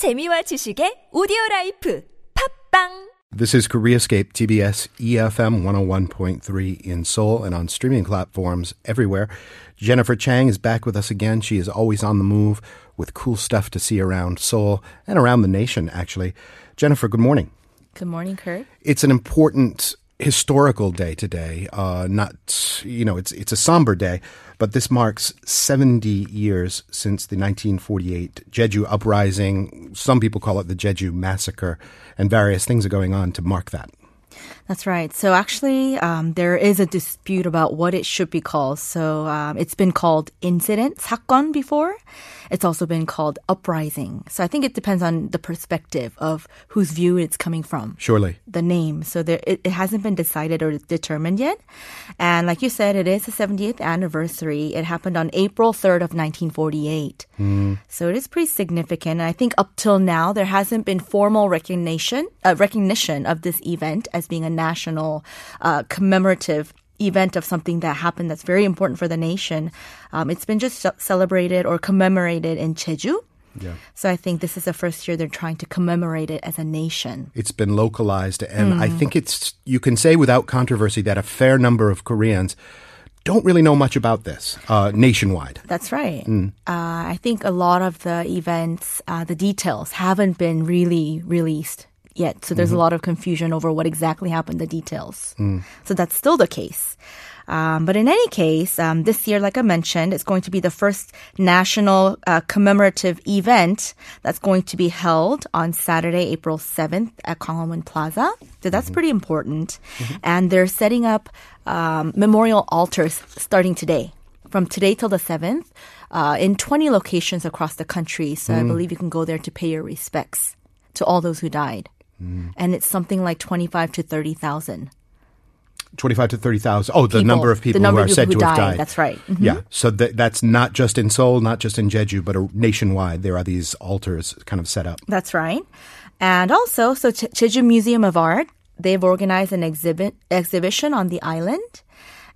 재미와 지식의 오디오 라이프 팟빵 This is KoreaScape TBS EFM 101.3 in Seoul and on streaming platforms everywhere. Jennifer Chang is back with us again. She is always on the move with cool stuff to see around Seoul and around the nation, actually. Jennifer, good morning. Good morning, Kurt. It's an important historical day today. Uh, not, you know, it's it's a somber day, but this marks 70 years since the 1948 Jeju uprising. Some people call it the Jeju massacre, and various things are going on to mark that. That's right. So actually, um, there is a dispute about what it should be called. So um, it's been called incident, 사건 before. It's also been called uprising. So I think it depends on the perspective of whose view it's coming from. Surely. The name. So there, it, it hasn't been decided or determined yet. And like you said, it is the 70th anniversary. It happened on April 3rd of 1948. So it is pretty significant. And I think up till now, there hasn't been formal recognition, uh, recognition of this event as being a national uh, commemorative event of something that happened that's very important for the nation. Um, it's been just celebrated or commemorated in Jeju. Yeah. So I think this is the first year they're trying to commemorate it as a nation. It's been localized, and I think it's you can say without controversy that a fair number of Koreans don't really know much about this uh, nationwide. That's right. Uh, I think a lot of the events, uh, the details haven't been really released yet. So there's a lot of confusion over what exactly happened, the details. So that's still the case. Um, but in any case, um, this year, like I mentioned, it's going to be the first national uh, commemorative event that's going to be held on Saturday, April 7th at Gwanghwamun Plaza. So that's pretty important. And they're setting up um, memorial altars starting today from today till the 7th uh, in 20 locations across the country. So I believe you can go there to pay your respects to all those who died. And it's something like 25 to 30,000 Twenty-five to thirty thousand. Oh, the people. number of people number who are of said people to who have died. died. That's right. Mhm. Yeah, so th- that's not just in Seoul, not just in Jeju, but uh, nationwide. There are these altars kind of set up. That's right. And also, so Ch- Jeju Museum of Art, they've organized an exhibit exhibition on the island.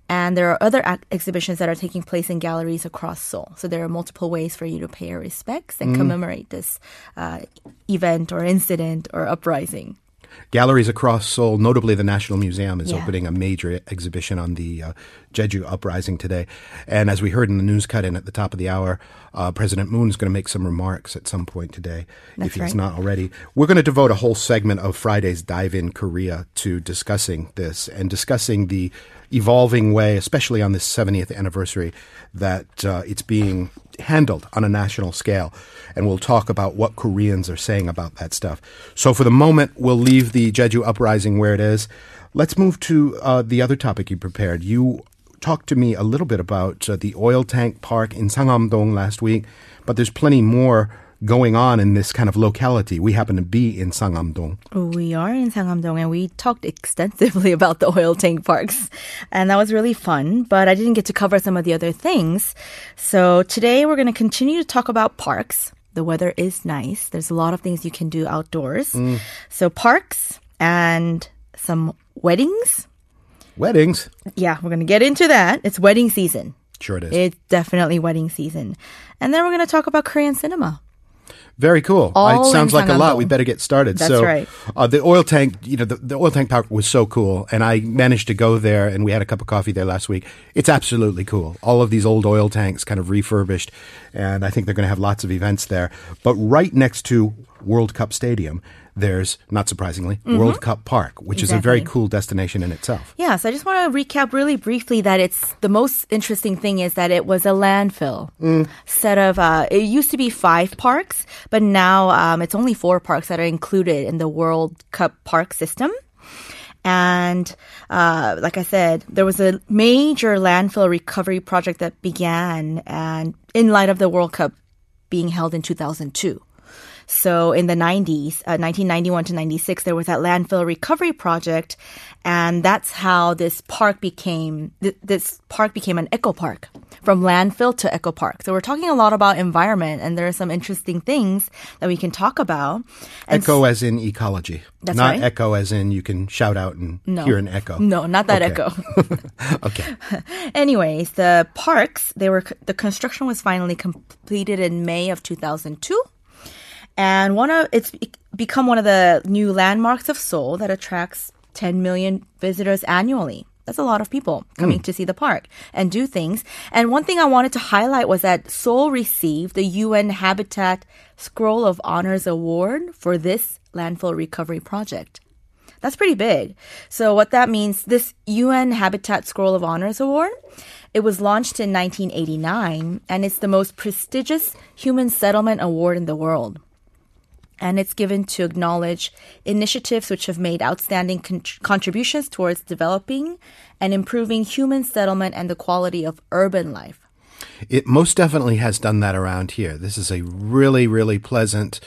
And there are other ac- exhibitions that are taking place in galleries across Seoul. So there are multiple ways for you to pay your respects and commemorate this uh, event or incident or uprising. Galleries across Seoul, notably the National Museum, is Yeah. opening a major exhibition on the uh, Jeju uprising today. And as we heard in the news cut in at the top of the hour, uh, President Moon is going to make some remarks at some point today, if he's right. not already. We're going to devote a whole segment of Friday's Dive in Korea to discussing this and discussing the evolving way, especially on this 70th anniversary, that uh, it's being handled on a national scale. And we'll talk about what Koreans are saying about that stuff. So for the moment, we'll leave the Jeju uprising where it is. Let's move to uh, the other topic you prepared. You talked to me a little bit about uh, the oil tank park in Sangam-dong last week, but there's plenty more going on in this kind of locality. We happen to be in Sangam-dong. We are in Sangam-dong and we talked extensively about the oil tank parks. And that was really fun, but I didn't get to cover some of the other things. So today we're going to continue to talk about parks. The weather is nice. There's a lot of things you can do outdoors. Mm. So parks and some weddings. Weddings. Yeah, we're going to get into that. It's wedding season. Sure it is. It's definitely wedding season. And then we're going to talk about Korean cinema. Very cool. All it sounds like a lot. We better get started. That's so, right. Uh, the oil tank, you know, the, the oil tank park was so cool, and I managed to go there, and we had a cup of coffee there last week. It's absolutely cool. All of these old oil tanks, kind of refurbished, and I think they're going to have lots of events there. But right next to World Cup Stadium, there's not surprisingly World Cup Park, which is a very Mm-hmm. Cool destination in itself. Yeah, so I just want to recap really briefly that it's the most interesting thing is that it was a landfill set of. Uh, it used to be five parks, but now um, it's only four parks that are included in the World Cup park system. And uh, like I said, there was a major landfill recovery project that began, and in light of the World Cup being held in 2002. So in the 90s, uh, 1991 to 96, there was that landfill recovery project, and that's how this park became. Th- this park became an eco park from landfill to eco park. So we're talking a lot about environment, and there are some interesting things that we can talk about. And Echo as in ecology, That's not right. echo as in you can shout out and No. hear an echo. No, not that Okay. echo. Okay. Anyways, the parks, they were the construction was finally completed in May of 2002. And one of it's become one of the new landmarks of Seoul that attracts 10 million visitors annually. That's a lot of people coming mm. to see the park and do things. And one thing I wanted to highlight was that Seoul received the UN Habitat Scroll of Honors Award for this landfill recovery project. That's pretty big. So what that means, this UN Habitat Scroll of Honors Award, it was launched in 1989 and it's the most prestigious human settlement award in the world. And it's given to acknowledge initiatives which have made outstanding con- contributions towards developing and improving human settlement and the quality of urban life. It most definitely has done that around here. This is a really, really pleasant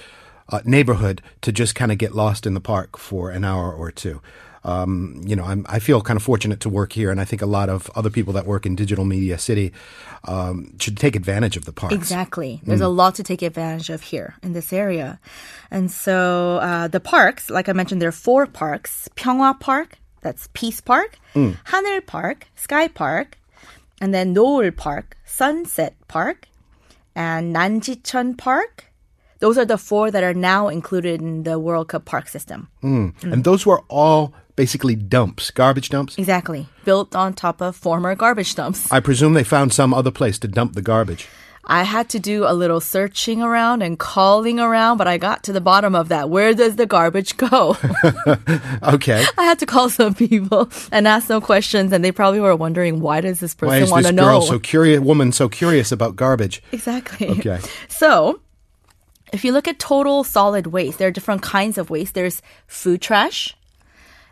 uh, neighborhood to just kind of get lost in the park for an hour or two. Um, you know, I'm, I feel kind of fortunate to work here, and I think a lot of other people that work in Digital Media City um, should take advantage of the parks. Exactly. There's a lot to take advantage of here in this area. And so uh, the parks, like I mentioned, there are four parks Pyeonghwa Park, that's Peace Park, Haneul Park, Sky Park, and then Noeul Park, Sunset Park, and Nanjicheon Park. Those are the four that are now included in the World Cup park system. Hmm. And those were all basically dumps, garbage dumps. Exactly. Built on top of former garbage dumps. I presume they found some other place to dump the garbage. I had to do a little searching around and calling around, but I got to the bottom of that. Where does the garbage go? Okay. I had to call some people and ask some questions, and they probably were wondering why does this person, Why person is want this to girl know? so curious, woman so curious about garbage? exactly. Okay. So, if you look at total solid waste, there are different kinds of waste. There's food trash,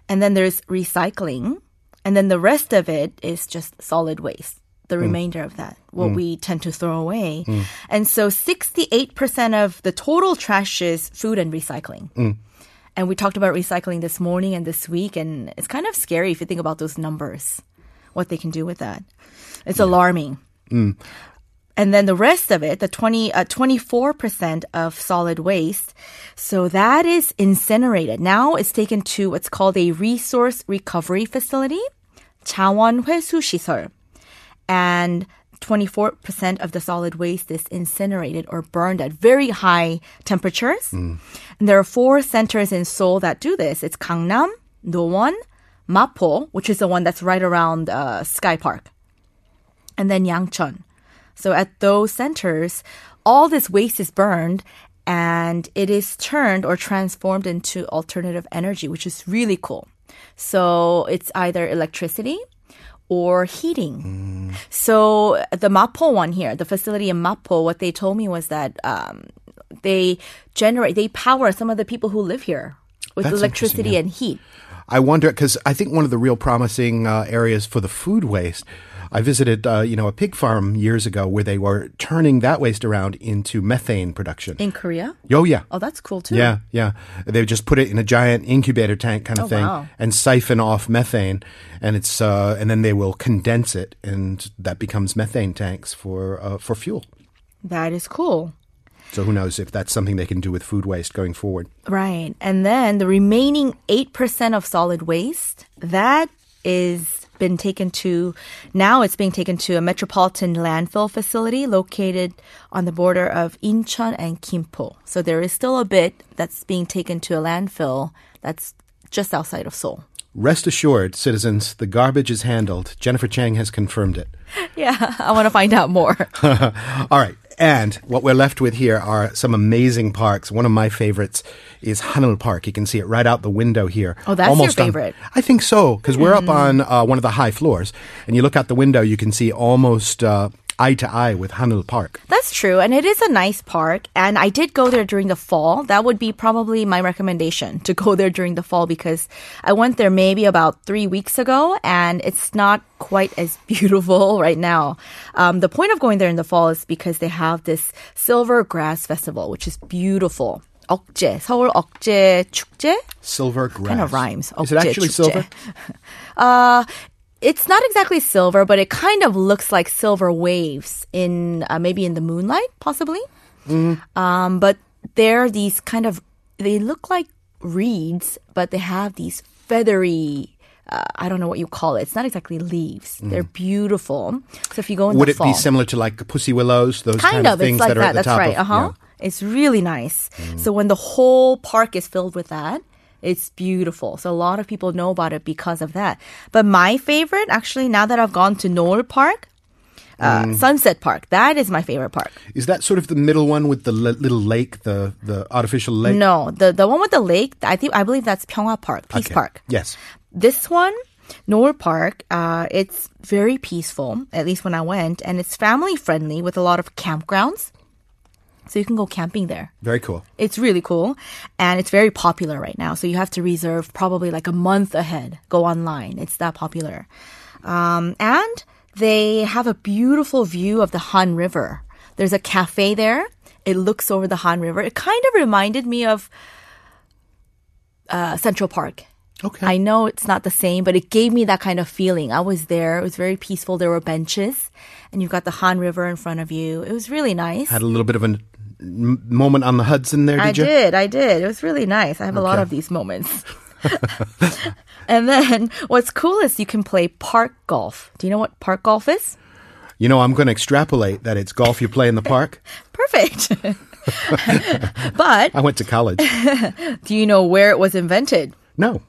and then there's recycling, and then the rest of it is just solid waste. The mm. remainder of that, what mm. we tend to throw away. Mm. And so 68% of the total trash is food and recycling. And we talked about recycling this morning and this week, and it's kind of scary if you think about those numbers, what they can do with that. It's alarming And then the rest of it, the 20, uh, 24% of solid waste, so that is incinerated. Now it's taken to what's called a resource recovery facility, 자원 회수 시설. And 24% of the solid waste is incinerated or burned at very high temperatures. And there are four centers in Seoul that do this. It's Gangnam, Nowon, Mapo, which is the one that's right around uh, Sky Park, and then Yangcheon. So at those centers, all this waste is burned and it is turned or transformed into alternative energy, which is really cool. So it's either electricity or heating. So the Mapo one here, the facility in Mapo, what they told me was that um, they generate, they power some of the people who live here with That's electricity interesting, and heat. I wonder because I think one of the real promising uh, areas for the food waste. I visited, uh, you know, a pig farm years ago where they were turning that waste around into methane production. In Korea? oh yeah, Oh, that's cool too. yeah, yeah. They would just put it in a giant incubator tank kind of Oh, thing wow. and siphon off methane, and it's uh, and then they will condense it, and that becomes methane tanks for uh, for fuel. That is cool. So who knows if that's something they can do with food waste going forward. Right. And then the remaining 8% of solid waste, that is been taken to now it's being taken to a metropolitan landfill facility located on the border of Incheon and Gimpo. So there is still a bit that's being taken to a landfill that's just outside of Seoul. Rest assured, citizens, the garbage is handled. Jennifer Chang has confirmed it. Yeah, I want to find out more. All right. And what we're left with here are some amazing parks. One of my favorites is Haneul Park. You can see it right out the window here. Oh, that's your on- favorite. I think so, because we're up on uh, one of the high floors, and you look out the window, you can see almost uh, eye to eye with Haneul Park. That's true, and it is a nice park. And I did go there during the fall. That would be probably my recommendation to go there during the fall because I went there maybe about three weeks ago, and it's not quite as beautiful right now. Um, the point of going there in the fall is because they have this Silver Grass Festival, which is beautiful. 억새, 서울 억새 축제? Silver grass. Kind of rhymes. 억새, is it actually 축제. silver? uh, it's not exactly silver, but it kind of looks like silver waves in uh, maybe in the moonlight, possibly. Um, but they're these kind of they look like reeds, but they have these feathery. Uh, I don't know what you call it. It's not exactly leaves. They're beautiful. So if you go in Would it fall, be similar to like pussy willows, those kind kind, of, things like that are that. at the That's top right. Uh huh. It's really nice. So when the whole park is filled with that, it's beautiful. So a lot of people know about it because of that. But my favorite, actually, now that I've gone to Noeul Park, uh, Sunset Park, that is my favorite park. Is that sort of the middle one with the li- little lake, the the artificial lake? No, the the one with the lake, I think I believe that's Pyeonghwa Park, Peace Okay. Park. Yes. This one, Noeul Park, uh, it's very peaceful, at least when I went, and it's family friendly with a lot of campgrounds. So you can go camping there. Very cool. It's really cool. And it's very popular right now. So you have to reserve probably like a month ahead. Go online. It's that popular. Um, and they have a beautiful view of the Han River. There's a cafe there. It looks over the Han River. It kind of reminded me of uh, Central Park. Okay. I know it's not the same, but it gave me that kind of feeling. I was there. It was very peaceful. There were benches, and you've got the Han River in front of you. It was really nice. Had a little bit of a m- moment on the Hudson there, did I you? did. I did. It was really nice. I have a lot of these moments. and then what's cool is you can play park golf. Do you know what park golf is? You know, I'm going to extrapolate that it's golf you play in the park. Perfect. but I went to college. do you know where it was invented? No.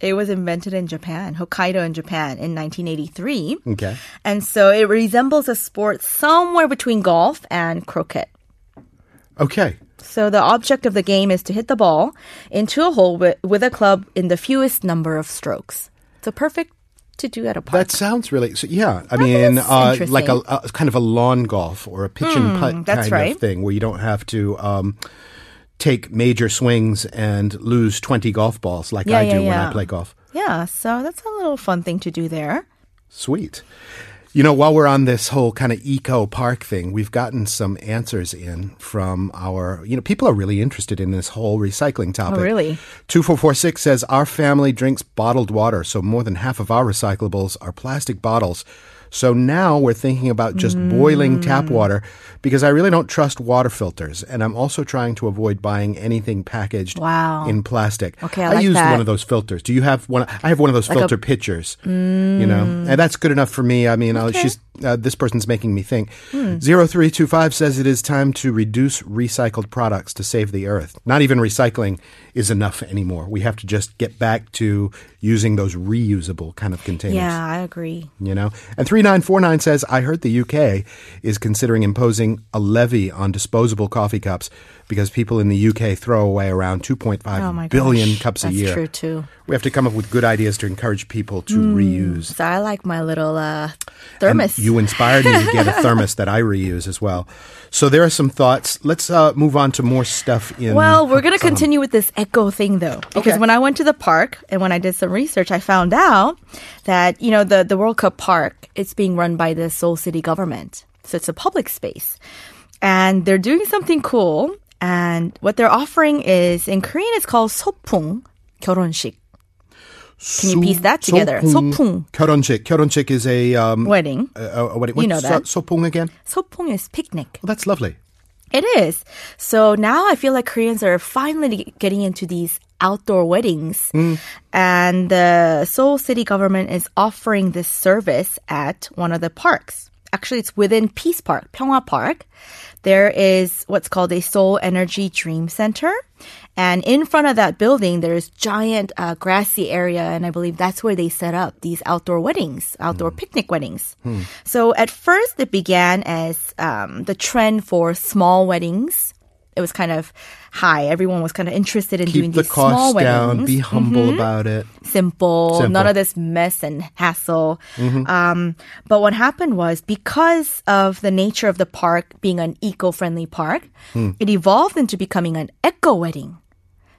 It was invented in Japan, Hokkaido in Japan in 1983. Okay. And so it resembles a sport somewhere between golf and croquet. Okay. So the object of the game is to hit the ball into a hole with, with a club in the fewest number of strokes. So perfect to do at a park. That sounds really so. Yeah, I mean, uh, like a, a kind of a lawn golf or a pitch and putt that's kind right. of thing, where you don't have to um, take major swings and lose twenty golf balls like Yeah, I yeah, do when I play golf. Yeah, so that's a little fun thing to do there. Sweet. You know, while we're on this whole kind of eco park thing, we've gotten some answers in from our, you know, people are really interested in this whole recycling oh, topic. Oh, really? 2446 says our family drinks bottled water, so more than half of our recyclables are plastic bottles. So now we're thinking about just boiling Mm. tap water because I really don't trust water filters. And I'm also trying to avoid buying anything packaged Wow. in plastic. Okay, I like used that. one of those filters. Do you have one? I have one of those Like a- filter pitchers. You know, and that's good enough for me. I mean, uh, she's uh, this person's making me think. Zero three two five says it is time to reduce recycled products to save the earth. Not even recycling is enough anymore. We have to just get back to using those reusable kind of containers. Yeah, I agree. You know, and three nine four nine says I heard the UK is considering imposing a levy on disposable coffee cups because people in the UK throw away around 2.5 oh billion gosh, cups a year. true too. We have to come up with good ideas to encourage people to Hmm. reuse. So I like my little uh, And thermos. you inspired me to get a thermos that I reuse as well. So there are some thoughts. Let's uh, move on to more stuff in. well, we're going to continue with this echo thing though. Because Okay. when I went to the park and when I did some research, I found out that, you know, the, the World Cup park, it's being run by the Seoul City government. So it's a public space. And they're doing something cool. And what they're offering is, in Korean, it's called 소풍 결혼식. Can you piece that together? 소풍. 결혼식. 결혼식 is a um, Wedding. A, a, a wedding. You know What's that. So, 소풍 again? 소풍 is picnic. Well, that's lovely. It is. So now I feel like Koreans are finally getting into these outdoor weddings. And the Seoul city government is offering this service at one of the parks. Actually, it's within Peace Park, Pyeongha Park. There is what's called a Seoul Energy Dream Center. And in front of that building, there's giant uh, grassy area. And I believe that's where they set up these outdoor weddings, outdoor picnic weddings. So at first, it began as um, the trend for small weddings. It was kind of high. Everyone was kind of interested in doing the these small cost down. weddings. Be humble about it. Simple, Simple. none of this mess and hassle. Um, but what happened was because of the nature of the park being an eco-friendly park, it evolved into becoming an eco wedding.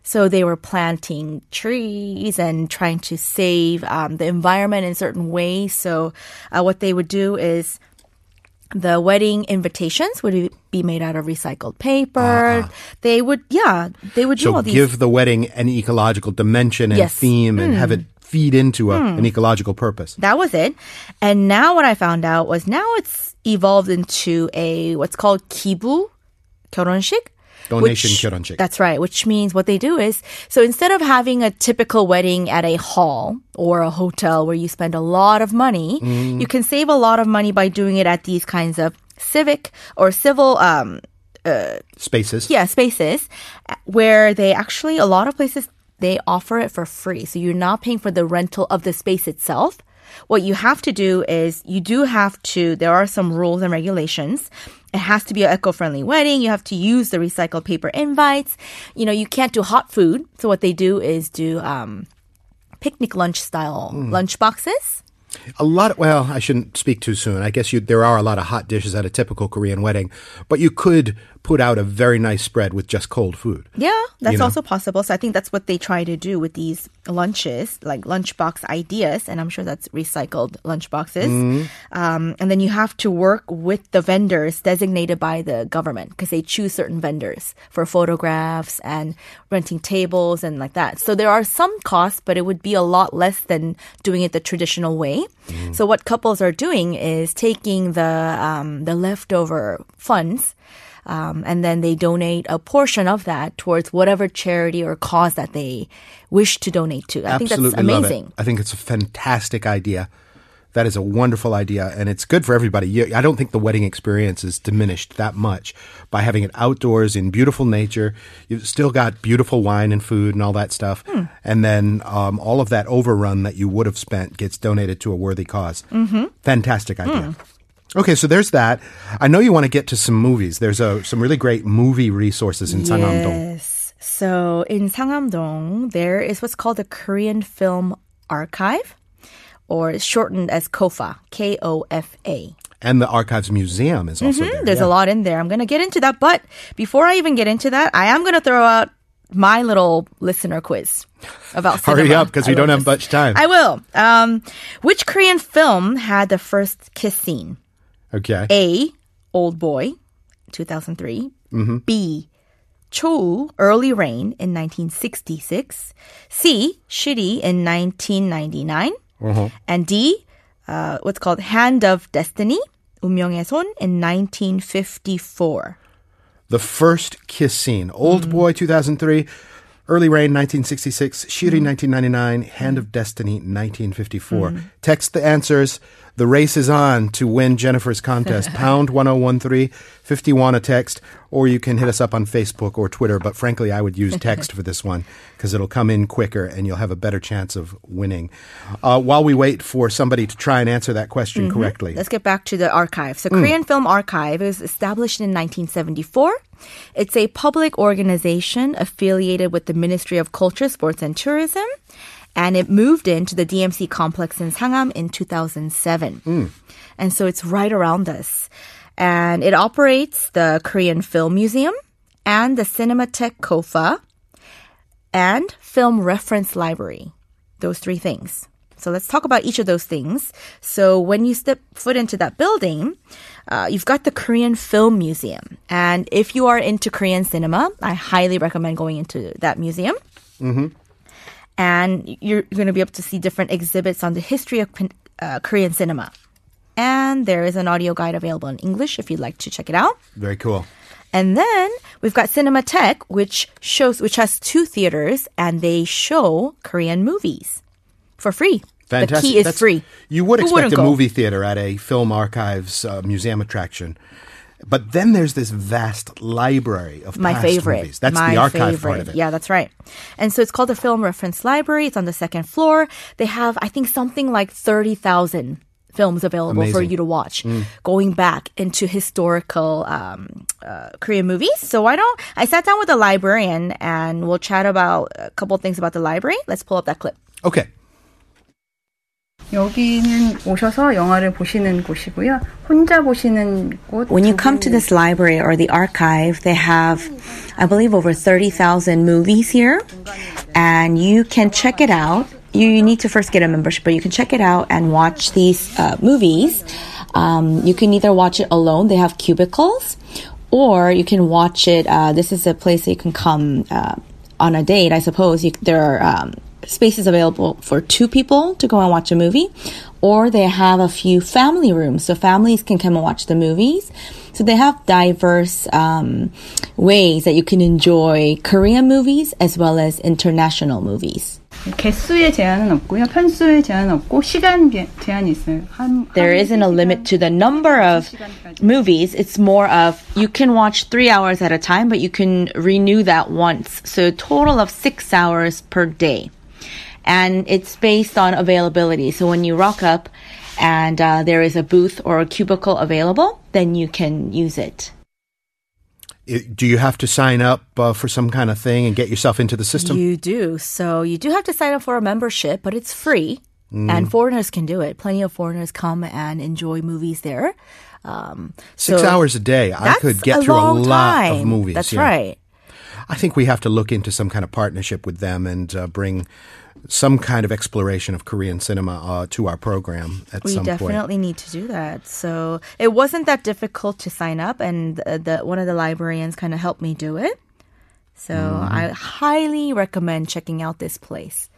So they were planting trees and trying to save um, the environment in certain ways. So uh, what they would do is the wedding invitations would be made out of recycled paper. They would, yeah, they would do all So these. give the wedding an ecological dimension and Yes. Hmm. theme and have it feed into a, an ecological purpose. That was it. And now what I found out was now it's evolved into a what's called kibu 결혼식. Donation which- 결혼식. That's right. Which means what they do is so instead of having a typical wedding at a hall or a hotel where you spend a lot of money, Mm. you can save a lot of money by doing it at these kinds of civic or civil um, Spaces. yeah spaces uh, where they actually a lot of places they offer it for free so you're not paying for the rental of the space itself what you have to do is you do have to there are some rules and regulations. It has to be an eco-friendly wedding. You have to use the recycled paper invites. You know you can't do hot food. So what they do is do um, picnic lunch style lunch boxes. A lot. Of, well, I shouldn't speak too soon. I guess you, there are a lot of hot dishes at a typical Korean wedding, but you could put out a very nice spread with just cold food. Yeah, that's know? also possible. So I think that's what they try to do with these lunches, like lunchbox ideas, and I'm sure that's recycled lunchboxes. Um, and then you have to work with the vendors designated by the government because they choose certain vendors for photographs and renting tables and like that. So there are some costs, but it would be a lot less than doing it the traditional way. So what couples are doing is taking the um, the leftover funds um, and then they donate a portion of that towards whatever charity or cause that they wish to donate to. I think that's Absolutely amazing. I think it's a fantastic idea. That is a wonderful idea, and it's good for everybody. I don't think the wedding experience is diminished that much by having it outdoors in beautiful nature. You've still got beautiful wine and food and all that stuff, Hmm. and then um, all of that overrun that you would have spent gets donated to a worthy because mm-hmm. Fantastic idea. Okay, so there's that. I know you want to get to some movies. There's a, some really great movie resources in Sangam-dong. Yes. So in Sangam-dong, there is what's called the Korean Film Archive, or shortened as KOFA, K-O-F-A. And the Archives Museum is also there. Mm-hmm. There's yeah. a lot in there. I'm going to get into that. But before I even get into that, I am going to throw out my little listener quiz about Hurry up, because we don't will have much time. I will. Um, which Korean film had the first kiss scene? Okay. A, Old Boy, 2003. Mm-hmm. B, Chou, Early Rain in 1966. C, Shiri in 1999. Uh-huh. And D, uh, what's called Hand of Destiny, 운명의 in 1954. The First Kiss Scene, Old mm-hmm. Boy 2003. Early Rain 1966, Shiri 1999, mm-hmm. Hand of Destiny 1954. Mm. Mm-hmm. Text the answers the race is on to win Jennifer's contest. Pound 1013, 51 a text, or you can hit us up on Facebook or Twitter. But frankly, I would use text for this one because it'll come in quicker and you'll have a better chance of winning. Uh, while we wait for somebody to try and answer that question Mm-hmm. correctly. Let's get back to the archive. So, Korean Film Archive was established in 1974. It's a public organization affiliated with the Ministry of Culture, Sports, and Tourism. And it moved into the DMC complex in Sangam in 2007. And so it's right around us. And it operates the Korean Film Museum and the Cinematheque Kofa and Film Reference Library. Those three things. So let's talk about each of those things. So when you step foot into that building, uh, you've got the Korean Film Museum. And if you are into Korean cinema, I highly recommend going into that museum. And you're going to be able to see different exhibits on the history of uh, Korean cinema. And there is an audio guide available in English if you'd like to check it out. Very cool. And then we've got Cinematheque, which shows which has two theaters and they show Korean movies for free. Fantastic. The key is That's- free. You would Who expect a go? movie theater at a film archives uh, museum attraction. But then there's this vast library of My favorite. movies. That's My the archive favorite. part of it. Yeah, that's right. And so it's called the Film Reference Library. It's on the second floor. They have, I think, something like 30,000 films available for you to watch going back into historical um, uh, Korean movies. So why don't I sat down with a librarian and we'll chat about a couple of things about the library. Let's pull up that clip. Okay. When you come to this library or the archive, they have, I believe, over 30,000 movies here. And you can check it out. You, you need to first get a membership, but you can check it out and watch these uh, movies. Um, you can either watch it alone, they have cubicles, or you can watch it. Uh, this is a place that you can come uh, on a date, I suppose. You, there are um, spaces available for two people to go and watch a movie, or they have a few family rooms, so families can come and watch the movies. So they have diverse um, ways that you can enjoy Korean movies as well as international movies. 개수의 제한은 없고요. 편수의 제한은 없고 시간 제- 제한이 있어요. 한 There 하루에 isn't a 세 limit 시간, to the number of 시간까지. movies. It's more of you can watch three hours at a time, but you can renew that once. So a total of six hours per day. And it's based on availability. So when you rock up and uh, there is a booth or a cubicle available, then you can use it. Do you have to sign up uh, for some kind of thing and get yourself into the system? You do. So you do have to sign up for a membership, but it's free. And foreigners can do it. Plenty of foreigners come and enjoy movies there. Um, Six so hours a day. I could get a through a long lot of movies. That's yeah. right. I think we have to look into some kind of partnership with them and uh, bring some kind of exploration of Korean cinema uh, to our program at We some point. We definitely need to do that. So it wasn't that difficult to sign up, and the, the one of the librarians kind of helped me do it. So Mm-hmm. I highly recommend checking out this place.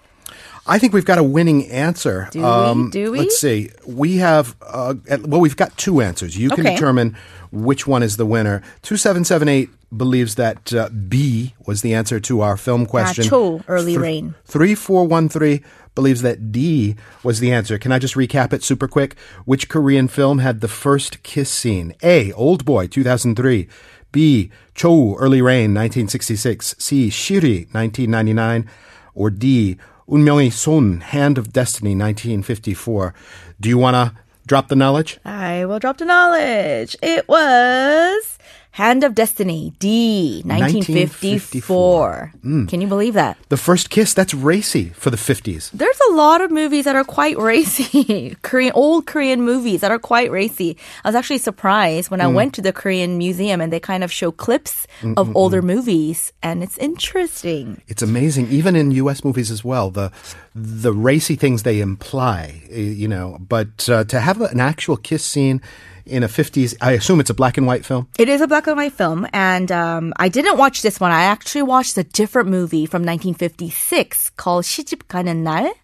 I think we've got a winning answer. Um, Do we? Do we? Let's see. We have, uh, at- well, we've got two answers. You can Okay. determine which one is the winner. 2778 believes that uh, B was the answer to our film question. Cho, early rain. 3413 believes that D was the answer. Can I just recap it super quick? Which Korean film had the first kiss scene? A. Old Boy, 2003. B. Cho, Early Rain, 1966. C. Shiri, 1999. Or D. Unmyeongi Son, Hand of Destiny, 1954. Do you want to drop the knowledge? I will drop the knowledge. It was Hand of Destiny, D, 1954. Mm. Can you believe that? The first kiss, that's racy for the 50s. There's a lot of movies that are quite racy. Korean, old Korean movies that are quite racy. I was actually surprised when I Mm. went to the Korean museum and they kind of show clips of older movies and it's interesting. It's amazing, even in U.S. movies as well. The the racy things they imply, you know. But uh, to have an actual kiss scene in a '50s, I assume it's a black and white film. It is a black and white film, and um, I didn't watch this one. I actually watched a different movie from 1956 called 시집 가는 날.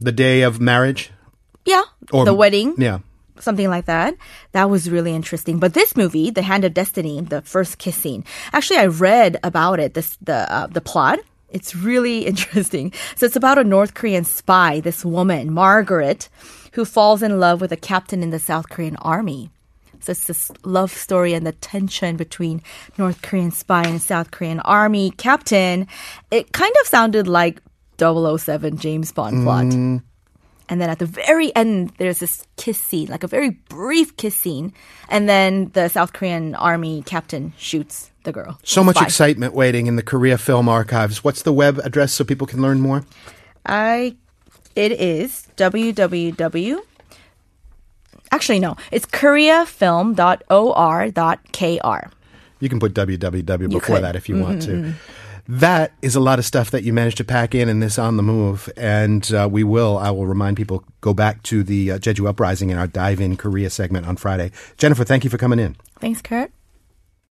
The day of marriage, Yeah, or the wedding. Yeah, something like that. That was really interesting. But this movie, The Hand of Destiny, the first kiss scene, actually I read about it, this, the uh, the plot. It's really interesting. So it's about a North Korean spy, this woman, Margaret, who falls in love with a captain in the South Korean army. So it's this love story and the tension between North Korean spy and South Korean army captain. It kind of sounded like 007 James Bond plot. Mm. And then at the very end, there's this kiss scene, like a very brief kiss scene. And then the South Korean army captain shoots the girl. so much Spy. excitement waiting in the Korea Film Archives. What's the web address so people can learn more? I, it is www. Actually, no, it's koreafilm.or.kr. You can put www before. Mm-hmm, that if you want to. That is a lot of stuff that you managed to pack in in this on the move, and uh, we will. I will remind people go back to the uh, Jeju Uprising in our dive in Korea segment on Friday. Jennifer, thank you for coming in. Thanks, Kurt.